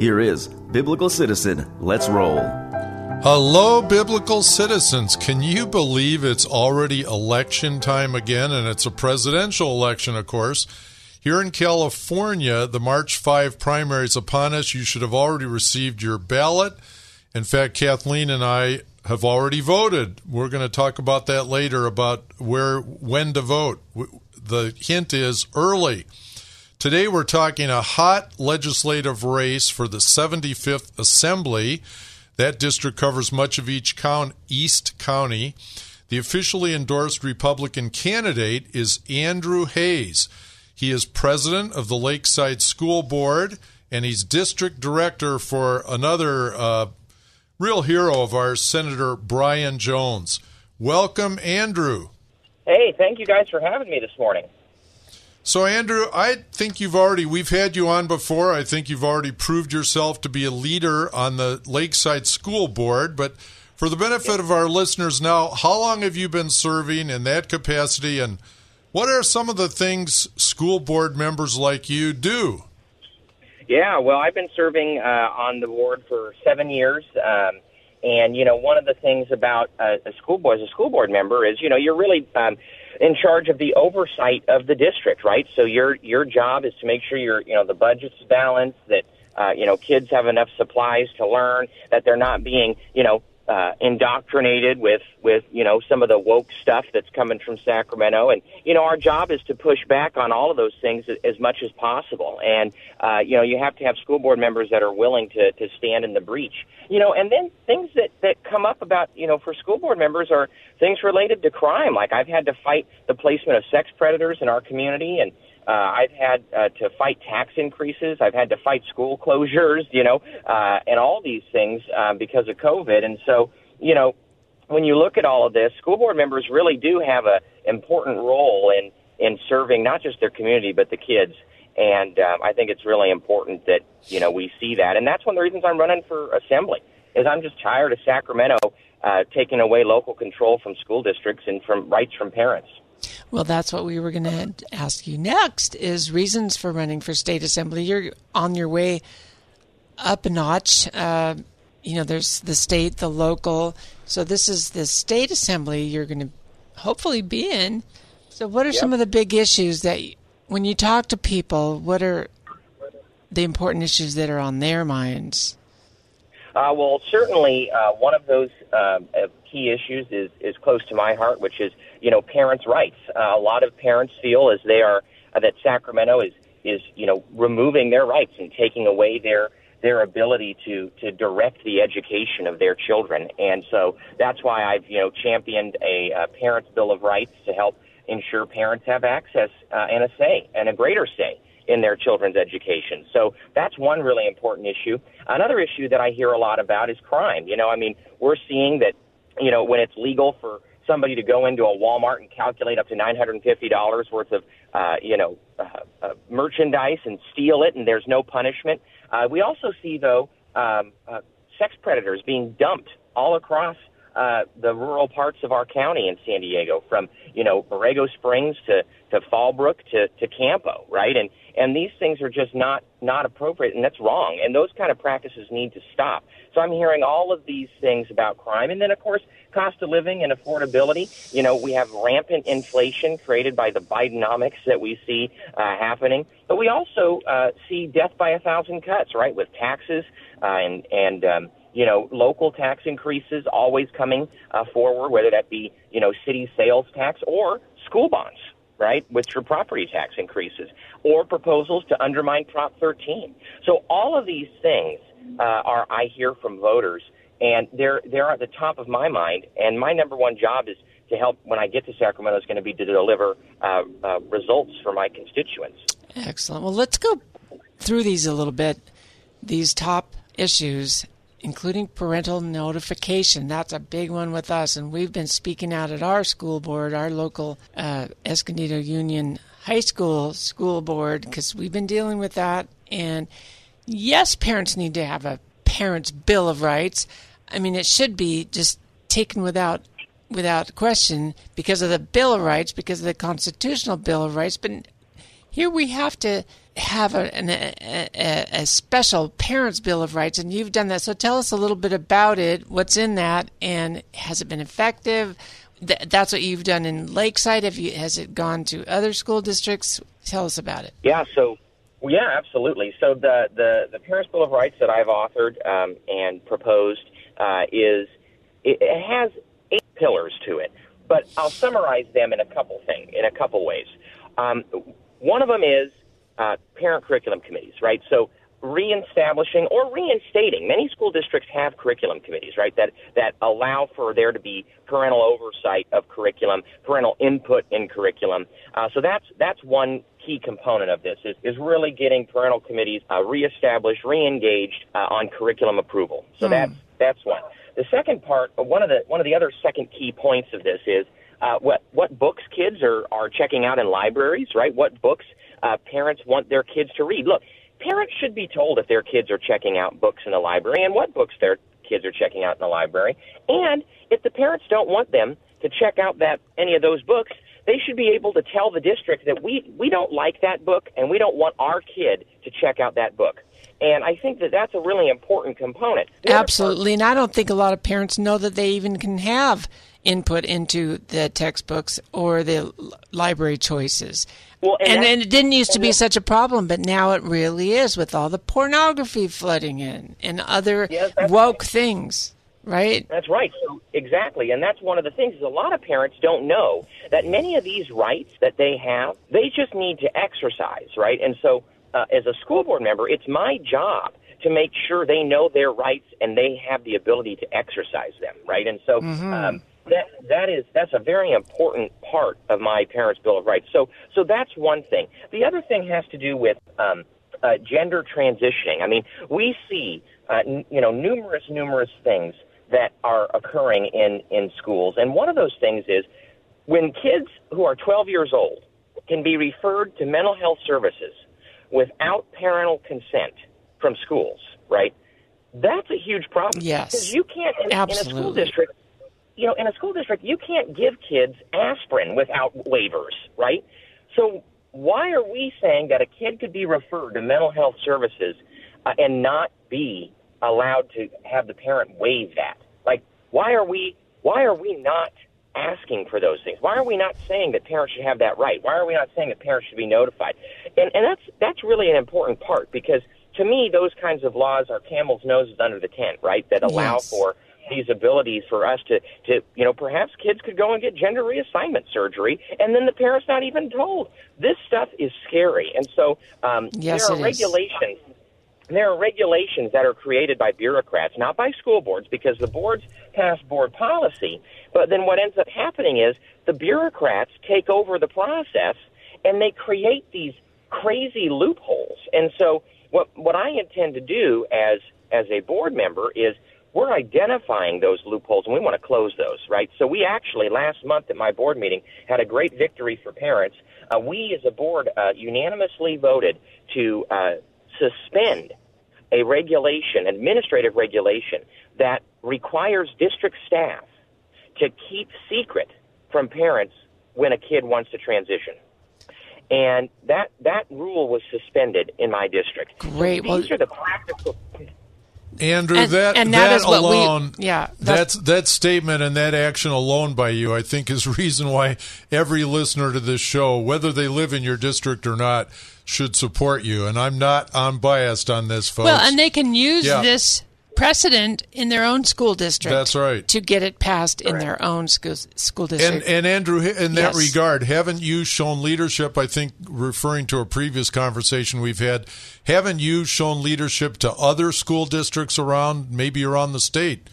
Here is Biblical Citizen. Let's roll. Hello, biblical citizens. Can you believe it's already election time again? And it's a presidential election, of course. Here in California, the March 5 primary is upon us. You should have already received your ballot. In fact, Kathleen and I have already voted. We're going to talk about that later about where when to vote. The hint is early. Today we're talking a hot legislative race for the 75th Assembly. That district covers much of each count, East County. The officially endorsed Republican candidate is Andrew Hayes. He is president of the Lakeside School Board, and he's district director for another uh, real hero of ours, Senator Brian Jones. Welcome, Andrew. Hey, thank you guys for having me this morning. So, Andrew, I think you've already, we've had you on before. I think you've already proved yourself to be a leader on the Lakeside School Board. But for the benefit of our listeners now, how long have you been serving in that capacity? And what are some of the things school board members like you do? Yeah, well, I've been serving uh, on the board for seven years. Um, and, you know, one of the things about a, a school board as a school board member is, you know, you're really. Um, in charge of the oversight of the district, right? So your your job is to make sure your you know the budget's balanced, that uh, you know kids have enough supplies to learn, that they're not being you know uh, indoctrinated with with you know some of the woke stuff that's coming from Sacramento, and you know our job is to push back on all of those things as much as possible. And uh, you know you have to have school board members that are willing to to stand in the breach. You know, and then things that that come up about you know for school board members are things related to crime. Like I've had to fight the placement of sex predators in our community, and uh, I've had uh, to fight tax increases. I've had to fight school closures, you know, uh, and all these things uh, because of COVID. And so, you know, when you look at all of this, school board members really do have a important role in in serving not just their community but the kids. And um, I think it's really important that you know we see that. And that's one of the reasons I'm running for assembly is I'm just tired of Sacramento uh, taking away local control from school districts and from rights from parents. Well, that's what we were going to ask you next is reasons for running for state assembly. You're on your way up a notch. Uh, you know, there's the state, the local. So this is the state assembly you're going to hopefully be in. So what are yep. some of the big issues that when you talk to people, what are the important issues that are on their minds? Uh, well, certainly uh, one of those uh, key issues is, is close to my heart, which is you know parents' rights. Uh, a lot of parents feel as they are uh, that Sacramento is is you know removing their rights and taking away their their ability to to direct the education of their children, and so that's why I've you know championed a, a parents' bill of rights to help ensure parents have access uh, and a say and a greater say in their children's education. So that's one really important issue. Another issue that I hear a lot about is crime. You know, I mean, we're seeing that, you know, when it's legal for somebody to go into a Walmart and calculate up to $950 worth of, uh, you know, uh, uh, merchandise and steal it, and there's no punishment. Uh, we also see, though, um, uh, sex predators being dumped all across uh, the rural parts of our county in San Diego, from you know Borrego Springs to to Fallbrook to to Campo, right? And and these things are just not not appropriate, and that's wrong. And those kind of practices need to stop. So I'm hearing all of these things about crime, and then of course cost of living and affordability. You know, we have rampant inflation created by the Bidenomics that we see uh, happening, but we also uh, see death by a thousand cuts, right? With taxes uh, and and um, you know local tax increases always coming uh, forward, whether that be you know city sales tax or school bonds right, which are property tax increases, or proposals to undermine Prop 13. So all of these things uh, are I hear from voters, and they're they're at the top of my mind. And my number one job is to help when I get to Sacramento is going to be to deliver uh, uh, results for my constituents. Excellent. Well, let's go through these a little bit. These top issues including parental notification. That's a big one with us, and we've been speaking out at our school board, our local uh, Escondido Union High School school board, because we've been dealing with that. And yes, parents need to have a parent's bill of rights. I mean, it should be just taken without without question because of the Bill of Rights, because of the Constitutional Bill of Rights. But here we have to have a, a, a, special parents' bill of rights, and you've done that. So tell us a little bit about it. What's in that, and has it been effective? Th- that's what you've done in Lakeside. Have you? Has it gone to other school districts? Tell us about it. Yeah. So. Yeah, absolutely. So the, the, the Parents' Bill of Rights that I've authored um, and proposed uh, is it, it has eight pillars to it, but I'll summarize them in a couple things in a couple ways. Um, one of them is uh, parent curriculum committees, right? So reestablishing or reinstating. Many school districts have curriculum committees, right? That that allow for there to be parental oversight of curriculum, parental input in curriculum. Uh, so that's that's one key component of this is, is really getting parental committees uh, reestablished, reengaged uh, on curriculum approval. So hmm. that's that's one. The second part, one of the one of the other second key points of this is uh, what what books kids are are checking out in libraries, right? What books uh, parents want their kids to read. Look, parents should be told if their kids are checking out books in the library and what books their kids are checking out in the library. And if the parents don't want them to check out that any of those books, they should be able to tell the district that we we don't like that book and we don't want our kid to check out that book. And I think that that's a really important component. Absolutely, and I don't think a lot of parents know that they even can have input into the textbooks or the library choices. Well, and, and, it didn't used to be such a problem, but now it really is with all the pornography flooding in and other yes, woke right. things, right? That's right. So exactly, and that's one of the things is a lot of parents don't know that many of these rights that they have, they just need to exercise, right? And so, uh, as a school board member, it's my job to make sure they know their rights and they have the ability to exercise them, right? And so. Mm-hmm. Um, that that is that's a very important part of my parents' bill of rights. So so that's one thing. The other thing has to do with um, uh, gender transitioning. I mean, we see uh, n- you know numerous numerous things that are occurring in in schools, and one of those things is when kids who are 12 years old can be referred to mental health services without parental consent from schools, right? That's a huge problem. Yes. Because you can't, in, in, a school district, you know, in a school district, you can't give kids aspirin without waivers, right? So why are we saying that a kid could be referred to mental health services uh, and not be allowed to have the parent waive that? Like, why are we why are we not asking for those things? Why are we not saying that parents should have that right? Why are we not saying that parents should be notified? And and that's that's really an important part because to me, those kinds of laws are camel's noses under the tent, right? That allow yes. for these abilities for us to, to, you know, perhaps kids could go and get gender reassignment surgery, and then the parents not even told. This stuff is scary, and so um, yes, there are regulations. Is. There are regulations that are created by bureaucrats, not by school boards, because the boards pass board policy. But then what ends up happening is the bureaucrats take over the process and they create these crazy loopholes. And so what what I intend to do as as a board member is we're identifying those loopholes and we want to close those, right? So we actually last month at my board meeting had a great victory for parents. Uh, we as a board uh, unanimously voted to uh, suspend a regulation, administrative regulation that requires district staff to keep secret from parents when a kid wants to transition. And that that rule was suspended in my district. Great. These Well- are the practical. Andrew, And- that and that what we- alone, yeah, that's that's- that statement and that action alone by you, I think, is reason why every listener to this show, whether they live in your district or not, should support you. And I'm not unbiased on this, folks. Well, and they can use Yeah. this precedent in their own school district. That's right. To get it passed in their own school school district. and Andrew, in that Yes. regard, haven't you shown leadership? I think referring to a previous conversation we've had, haven't you shown leadership to other school districts around, maybe around the state,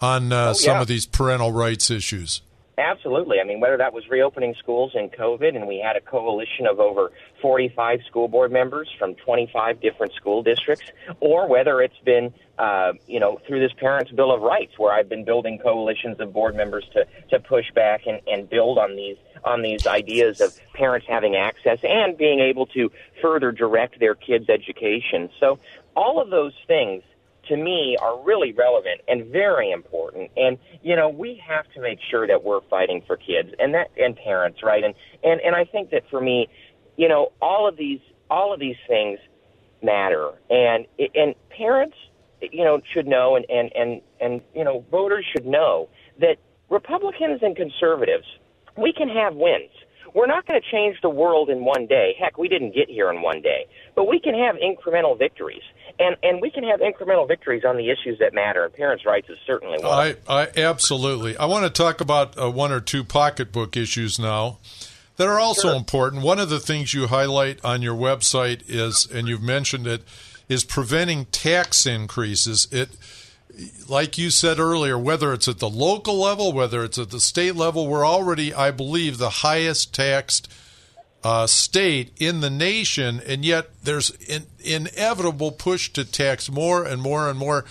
on uh, some Oh, yeah. of these parental rights issues? Absolutely. I mean, whether that was reopening schools in COVID, and we had a coalition of over 45 school board members from 25 different school districts, or whether it's been, uh, you know, through this Parents' Bill of Rights, where I've been building coalitions of board members to, to push back and, and build on these on these ideas of parents having access and being able to further direct their kids' education. So all of those things to me are really relevant and very important. And you know we have to make sure that we're fighting for kids and that and parents right? And and and I think that for me you know all of these all of these things matter. And and parents you know should know and and and and you know voters should know that Republicans and conservatives we can have wins we're not going to change the world in one day. Heck, we didn't get here in one day. But we can have incremental victories. And and we can have incremental victories on the issues that matter. And parents' rights is certainly one. I, I absolutely. I want to talk about uh, one or two pocketbook issues now that are also important. One of the things you highlight on your website is, and you've mentioned it, is preventing tax increases. It, like you said earlier, whether it's at the local level, whether it's at the state level, we're already, I believe, the highest taxed uh, state in the nation, and yet there's an inevitable push to tax more and more and more.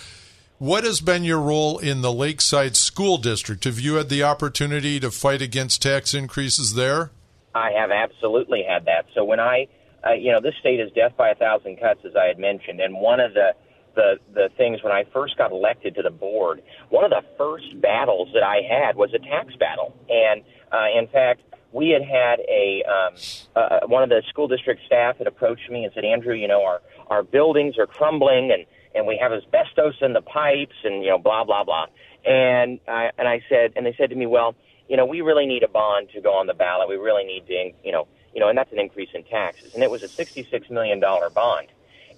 What has been your role in the Lakeside School District? Have you had the opportunity to fight against tax increases there? I have absolutely had that. So when I, uh, you know, this state is death by a thousand cuts, as I had mentioned, and one of the the the things when I first got elected to the board, one of the first battles that I had was a tax battle, and uh, in fact, we had had a um, uh, one of the school district staff had approached me and said, Andrew, you know, our our buildings are crumbling and and we have asbestos in the pipes and you know blah blah blah, and I and I said and they said to me, well, you know, we really need a bond to go on the ballot. We really need to, you know, you know, and that's an increase in taxes, and it was a sixty-six million dollar bond.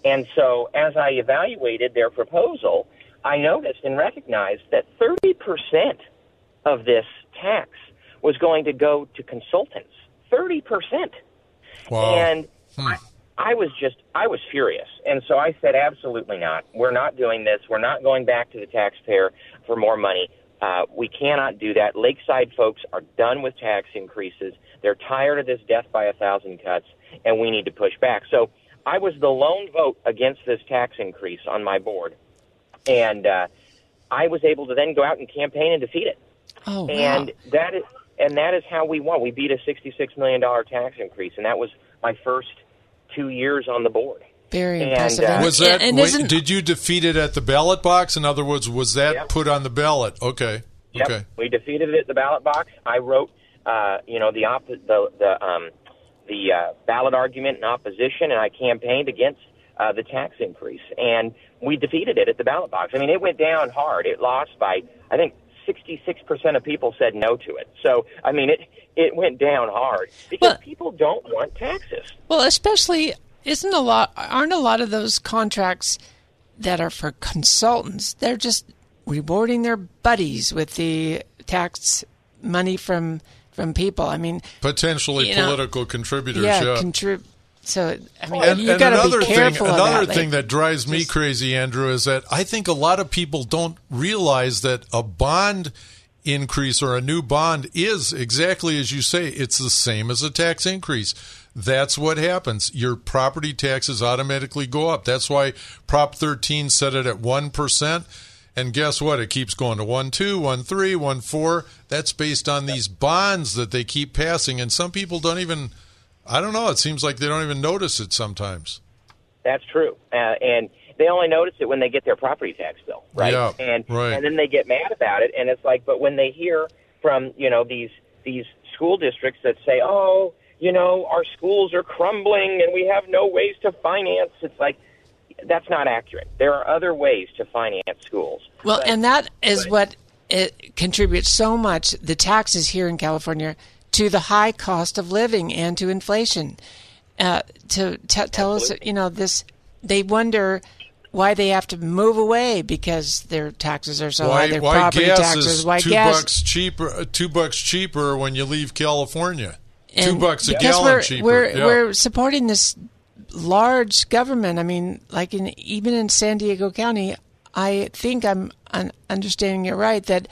And so, as I evaluated their proposal, I noticed and recognized that 30% of this tax was going to go to consultants. 30%. Wow. And I, I was just, I was furious. And so I said, absolutely not. We're not doing this. We're not going back to the taxpayer for more money. Uh, we cannot do that. Lakeside folks are done with tax increases. They're tired of this death by a thousand cuts, and we need to push back. So I was the lone vote against this tax increase on my board, and uh, I was able to then go out and campaign and defeat it. oh, wow. And that is and that is how we won. We beat a sixty-six million dollar tax increase, and that was my first two years on the board. Very and, impressive. uh, Was that? and wait, did you defeat it at the ballot box? In other words, was that Yep. put on the ballot? Okay. Yep. Okay. We defeated it at the ballot box. I wrote, uh, you know, the op- the the um, the uh, ballot argument in opposition, and I campaigned against uh, the tax increase, and we defeated it at the ballot box. I mean, it went down hard. It lost by, I think, sixty-six percent of people said no to it. So, I mean, it it went down hard because Well- people don't want taxes. Well, especially isn't a lot aren't a lot of those contracts that are for consultants. They're just rewarding their buddies with the tax money from from people. I mean, Potentially You know, political contributors. yeah, yeah. contrib- So I mean, And, you got to another be careful Thing, another that. thing like, that drives me just- crazy, Andrew, is that I think a lot of people don't realize that a bond increase or a new bond is exactly as you say. It's the same as a tax increase. That's what happens. Your property taxes automatically go up. That's why Prop 13 set it at 1%. And guess what? It keeps going to 1 2, 1 3, 1 4. That's based on these bonds that they keep passing. And some people don't even, I don't know, it seems like they don't even notice it sometimes. That's true, uh, and they only notice it when they get their property tax bill, right? Yeah, and right. and then they get mad about it, and it's like, but when they hear from you know these these school districts that say, oh, you know, our schools are crumbling and we have no ways to finance. It's like that's not accurate. There are other ways to finance schools. Well, But- and that is but- what it contributes so much the taxes here in California to the high cost of living and to inflation. Uh, to t- tell us, you know, this they wonder why they have to move away because their taxes are so high. why Their why property gas taxes, is why two gas bucks cheaper? uh, Two bucks cheaper when you leave California. two bucks a because gallon we're, cheaper. We're yeah. we're supporting this large government. I mean, like in even in San Diego County, I think I'm un- understanding it right that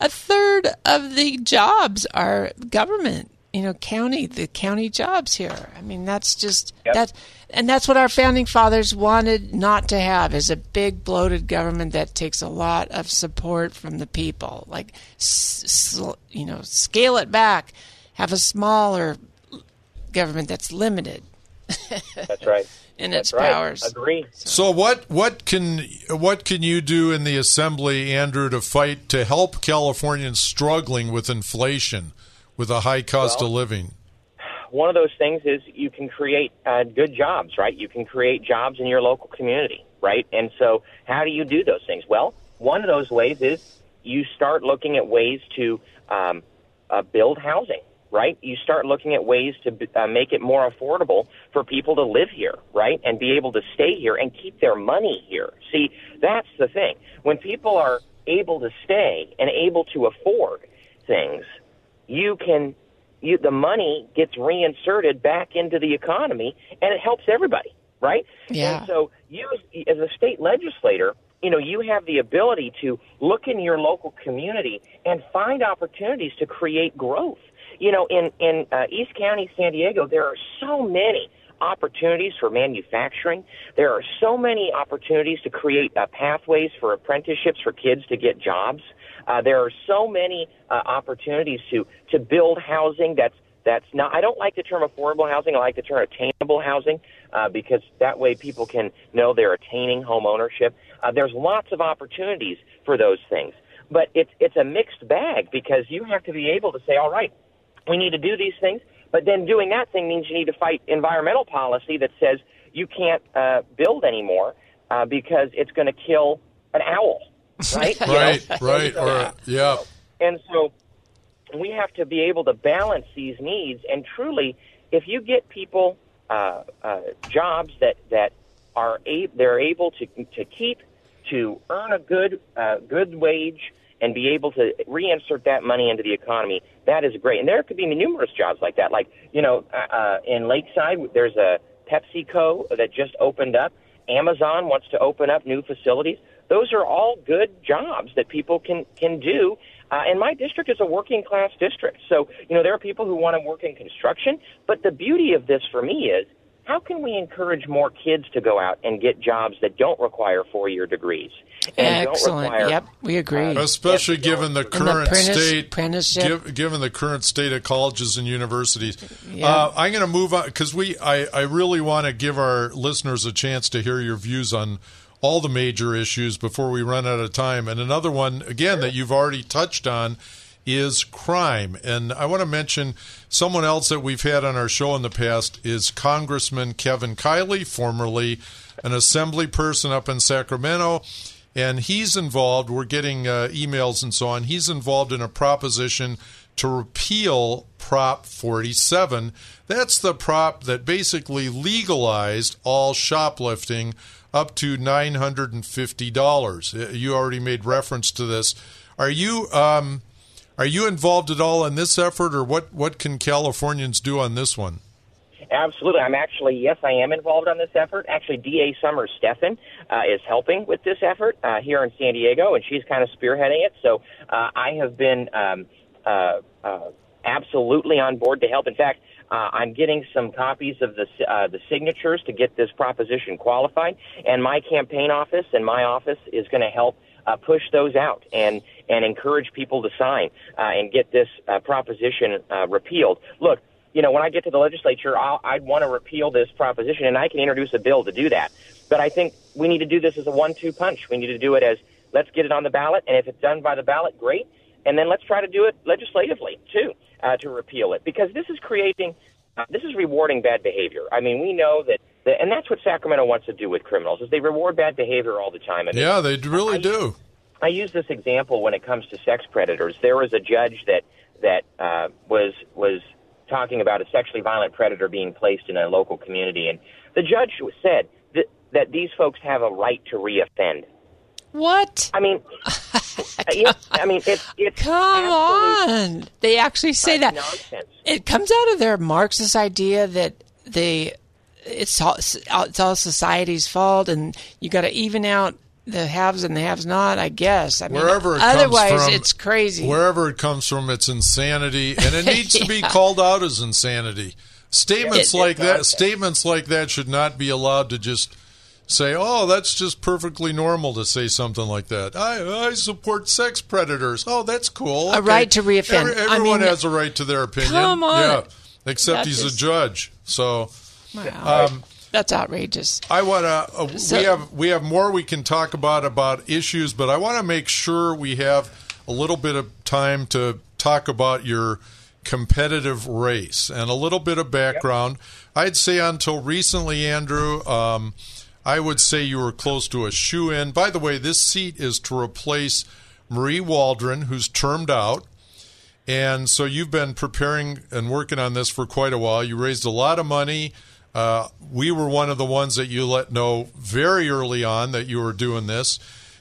a third of the jobs are government. You know, county the county jobs here. I mean, that's just Yep. that, and that's what our founding fathers wanted not to have is a big bloated government that takes a lot of support from the people. Like, you know, scale it back, have a smaller government that's limited That's right. in That's its right. powers. Agree. So what what can what can you do in the assembly, Andrew, to fight to help Californians struggling with inflation, with a high cost of living? one of those things is you can create uh, good jobs, right? You can create jobs in your local community, right? And so, how do you do those things? Well, one of those ways is you start looking at ways to um, uh, build housing, right? You start looking at ways to uh, make it more affordable for people to live here, right? And be able to stay here and keep their money here. See, that's the thing. When people are able to stay and able to afford things, you can you the money gets reinserted back into the economy and it helps everybody right Yeah. and so you as, a state legislator you know you have the ability to look in your local community and find opportunities to create growth you know in in uh, east county san diego there are so many opportunities for manufacturing there are so many opportunities to create uh, pathways for apprenticeships for kids to get jobs uh, there are so many uh, opportunities to to build housing that's that's not. I don't like the term affordable housing. I like the term attainable housing uh, because that way people can know they're attaining home ownership. Uh, there's lots of opportunities for those things, but it's it's a mixed bag because you have to be able to say, all right, we need to do these things, but then doing that thing means you need to fight environmental policy that says you can't uh, build anymore uh, because it's going to kill an owl, right? Right, right, or yeah. And so we have to be able to balance these needs. And truly, if you get people uh, uh, jobs that that are a- they're able to to keep, to earn a good uh, good wage, and be able to reinsert that money into the economy, that is great. And there could be numerous jobs like that. Like you know, uh, uh, in Lakeside, there's a PepsiCo that just opened up. Amazon wants to open up new facilities. Those are all good jobs that people can can do. Uh, and my district is a working class district, so you know there are people who want to work in construction. But the beauty of this for me is how can we encourage more kids to go out and get jobs that don't require four year degrees? And don't Excellent. require, Yep, we agree. Especially Yes, given the and the current apprentice- state, apprenticeship. giv- given the current state of colleges and universities. Yeah. Uh, I'm going to move on because we, I, I really want to give our listeners a chance to hear your views on all the major issues before we run out of time. And another one, again, that you've already touched on is crime. And I want to mention someone else that we've had on our show in the past is Congressman Kevin Kiley, formerly an assembly person up in Sacramento. And he's involved, we're getting uh, emails and so on. He's involved in a proposition to repeal Prop 47. That's the prop that basically legalized all shoplifting up to $950. Uh, You already made reference to this. Are you um, are you involved at all in this effort, or what, what can Californians do on this one? Absolutely. I'm actually, yes, I am involved on this effort. Actually, DA Summers Stephan uh, is helping with this effort uh, here in San Diego, and she's kind of spearheading it. So uh, I have been um, uh, uh, absolutely on board to help. In fact, uh, I'm getting some copies of the uh, the signatures to get this proposition qualified, and my campaign office and my office is going to help uh, push those out and and encourage people to sign uh, and get this uh, proposition uh, repealed. Look, you know, when I get to the legislature, I'll, I'd want to repeal this proposition, and I can introduce a bill to do that. But I think we need to do this as a one-two punch. We need to do it as let's get it on the ballot, and if it's done by the ballot, great. and then let's try to do it legislatively too uh, to repeal it because this is creating, uh, this is rewarding bad behavior. I mean, we know that, that, and that's what Sacramento wants to do with criminals is they reward bad behavior all the time. And yeah, they really I, do. I use this example when it comes to sex predators. There was a judge that that uh, was was talking about a sexually violent predator being placed in a local community, and the judge said that that these folks have a right to reoffend. What? I mean, yeah, I mean, it's it's Come on. They actually say that. nonsense. It comes out of their Marxist idea that they it's all, it's all society's fault and you got to even out the haves and the haves not, I guess. I mean, Wherever it otherwise comes from, it's crazy. Wherever it comes from, it's insanity, and it needs to be called out as insanity. Statements it like that, statements like that, should not be allowed to just say, "Oh, that's just perfectly normal to say something like that." I, I support sex predators. Oh, that's cool. A right to reoffend. I everyone mean, has a right to their opinion. come on. Yeah, except he's is- a judge. So. Wow. Um, That's outrageous. I want to. Uh, So- we have we have more we can talk about about issues, but I want to make sure we have a little bit of time to talk about your competitive race and a little bit of background. I'd say until recently, Andrew. Um, I would say you were close to a shoe in. By the way, this seat is to replace Marie Waldron, who's termed out. And so you've been preparing and working on this for quite a while. You raised a lot of money. Uh, we were one of the ones that you let know very early on that you were doing this.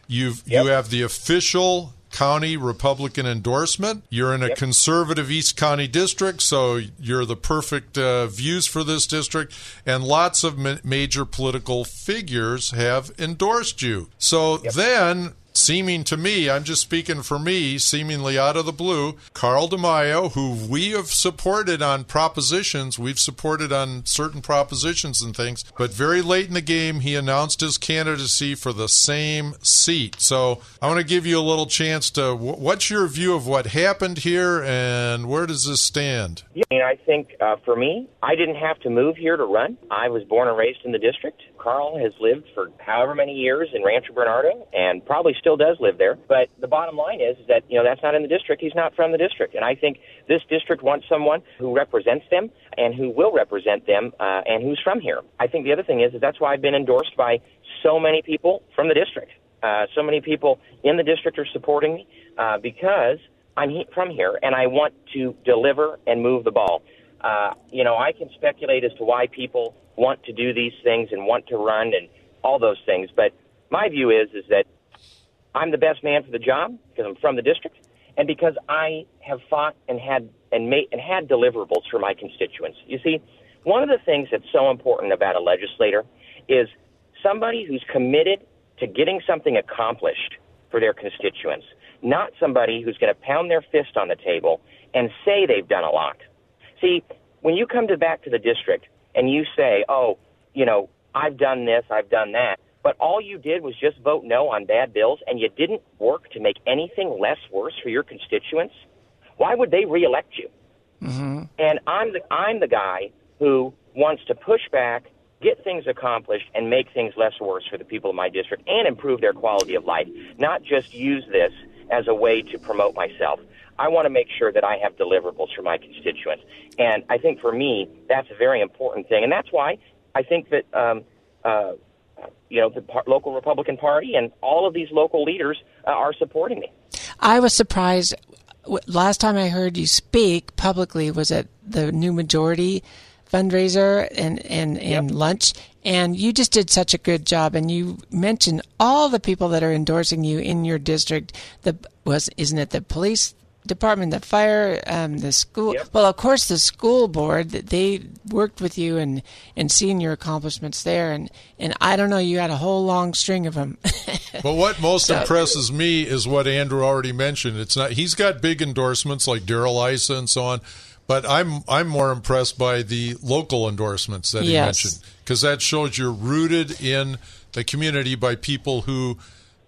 You've Yep. you have the official county Republican endorsement. You're in a conservative East County district, so you're the perfect uh, views for this district. And lots of ma- major political figures have endorsed you. So then seeming to me, I'm just speaking for me, seemingly out of the blue, Carl DeMaio, who we have supported on propositions, we've supported on certain propositions and things, but very late in the game, he announced his candidacy for the same seat. So I want to give you a little chance to, what's your view of what happened here and where does this stand? Yeah, I mean, I think uh, for me, I didn't have to move here to run. I was born and raised in the district. Carl has lived for however many years in Rancho Bernardo and probably still does live there. But the bottom line is that, you know, that's not in the district. He's not from the district. And I think this district wants someone who represents them and who will represent them uh, and who's from here. I think the other thing is that that's why I've been endorsed by so many people from the district. Uh, so many people in the district are supporting me uh, because I'm he- from here and I want to deliver and move the ball. Uh, you know, I can speculate as to why people want to do these things and want to run and all those things, but my view is is that I'm the best man for the job because I'm from the district and because I have fought and had and made and had deliverables for my constituents. You see, one of the things that's so important about a legislator is somebody who's committed to getting something accomplished for their constituents, not somebody who's going to pound their fist on the table and say they've done a lot. See, when you come to back to the district and you say, "Oh, you know, I've done this, I've done that," but all you did was just vote no on bad bills and you didn't work to make anything less worse for your constituents, why would they reelect you? mhm And I'm the I'm the guy who wants to push back, get things accomplished, and make things less worse for the people of my district and improve their quality of life. Not just use this as a way to promote myself. I want to make sure that I have deliverables for my constituents, and I think for me that's a very important thing, and that's why I think that. Um, uh, you know, the par- local Republican Party and all of these local leaders uh, are supporting me. I was surprised. Last time I heard you speak publicly was at the New Majority fundraiser and and, and lunch, and you just did such a good job. And you mentioned all the people that are endorsing you in your district. The was isn't it the police department, the fire, um, the school? Yep. Well, of course, the school board. They worked with you and and seen your accomplishments there. And and I don't know, you had a whole long string of them. But what most impresses me is what Andrew already mentioned. It's not he's got big endorsements like Darrell Issa and so on, but I'm I'm more impressed by the local endorsements that he Yes. mentioned because that shows you're rooted in the community by people who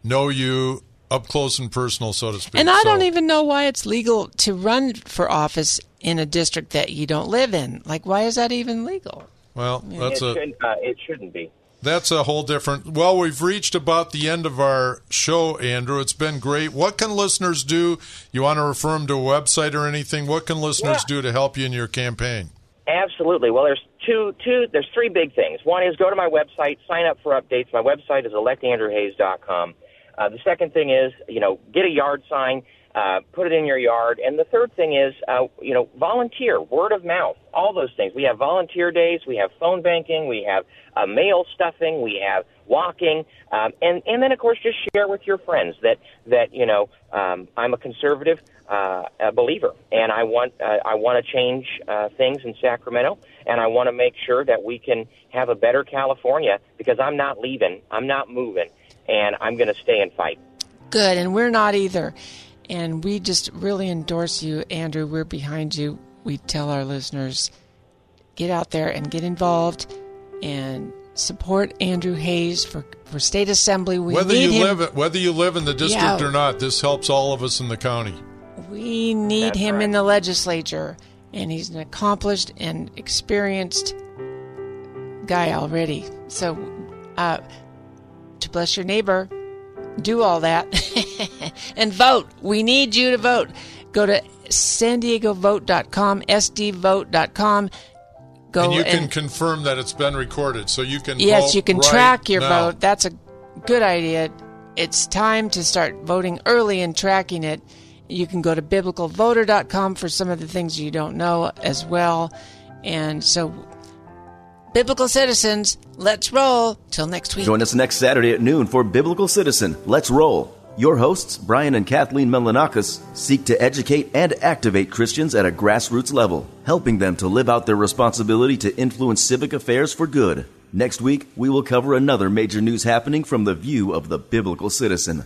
know you up close and personal, so to speak. And I So- don't even know why it's legal to run for office in a district that you don't live in. Like, why is that even legal? Well, that's it, a shouldn't, uh, it shouldn't be. That's a whole different. Well, we've reached about the end of our show, Andrew. It's been great. What can listeners do? You want to refer them to a website or anything? What can listeners Yeah. do to help you in your campaign? Absolutely. Well, there's two, two, there's three big things. One is go to my website, sign up for updates. My website is electandrewhayes.com. Uh, the second thing is, you know, get a yard sign, uh, put it in your yard. And the third thing is, uh, you know, volunteer, word of mouth, all those things. We have volunteer days, we have phone banking, we have uh, mail stuffing, we have walking, um, and and then of course just share with your friends that that you know um, I'm a conservative uh, a believer, and I want uh, I want to change uh, things in Sacramento, and I want to make sure that we can have a better California because I'm not leaving, I'm not moving, and I'm going to stay and fight. Good, and we're not either. And we just really endorse you, Andrew. We're behind you. We tell our listeners get out there and get involved and support Andrew Hayes for, for state assembly. We whether need you him. live whether you live in the district Yeah. or not, this helps all of us in the county. We need That's him right. in the legislature, and he's an accomplished and experienced guy already. So, uh, to bless your neighbor, do all that and vote. We need you to vote. Go to san diego vote.com, sdvote.com. Go and you can confirm that it's been recorded, so you can. Yes, you can right track your now. vote. That's a good idea. It's time to start voting early and tracking it. You can go to biblicalvoter.com for some of the things you don't know as well. And so, biblical citizens, let's roll. Till next week. Join us next Saturday at noon for Biblical Citizen. Let's roll. Your hosts, Brian and Kathleen Melanakis, seek to educate and activate Christians at a grassroots level, helping them to live out their responsibility to influence civic affairs for good. Next week, we will cover another major news happening from the view of the biblical citizen.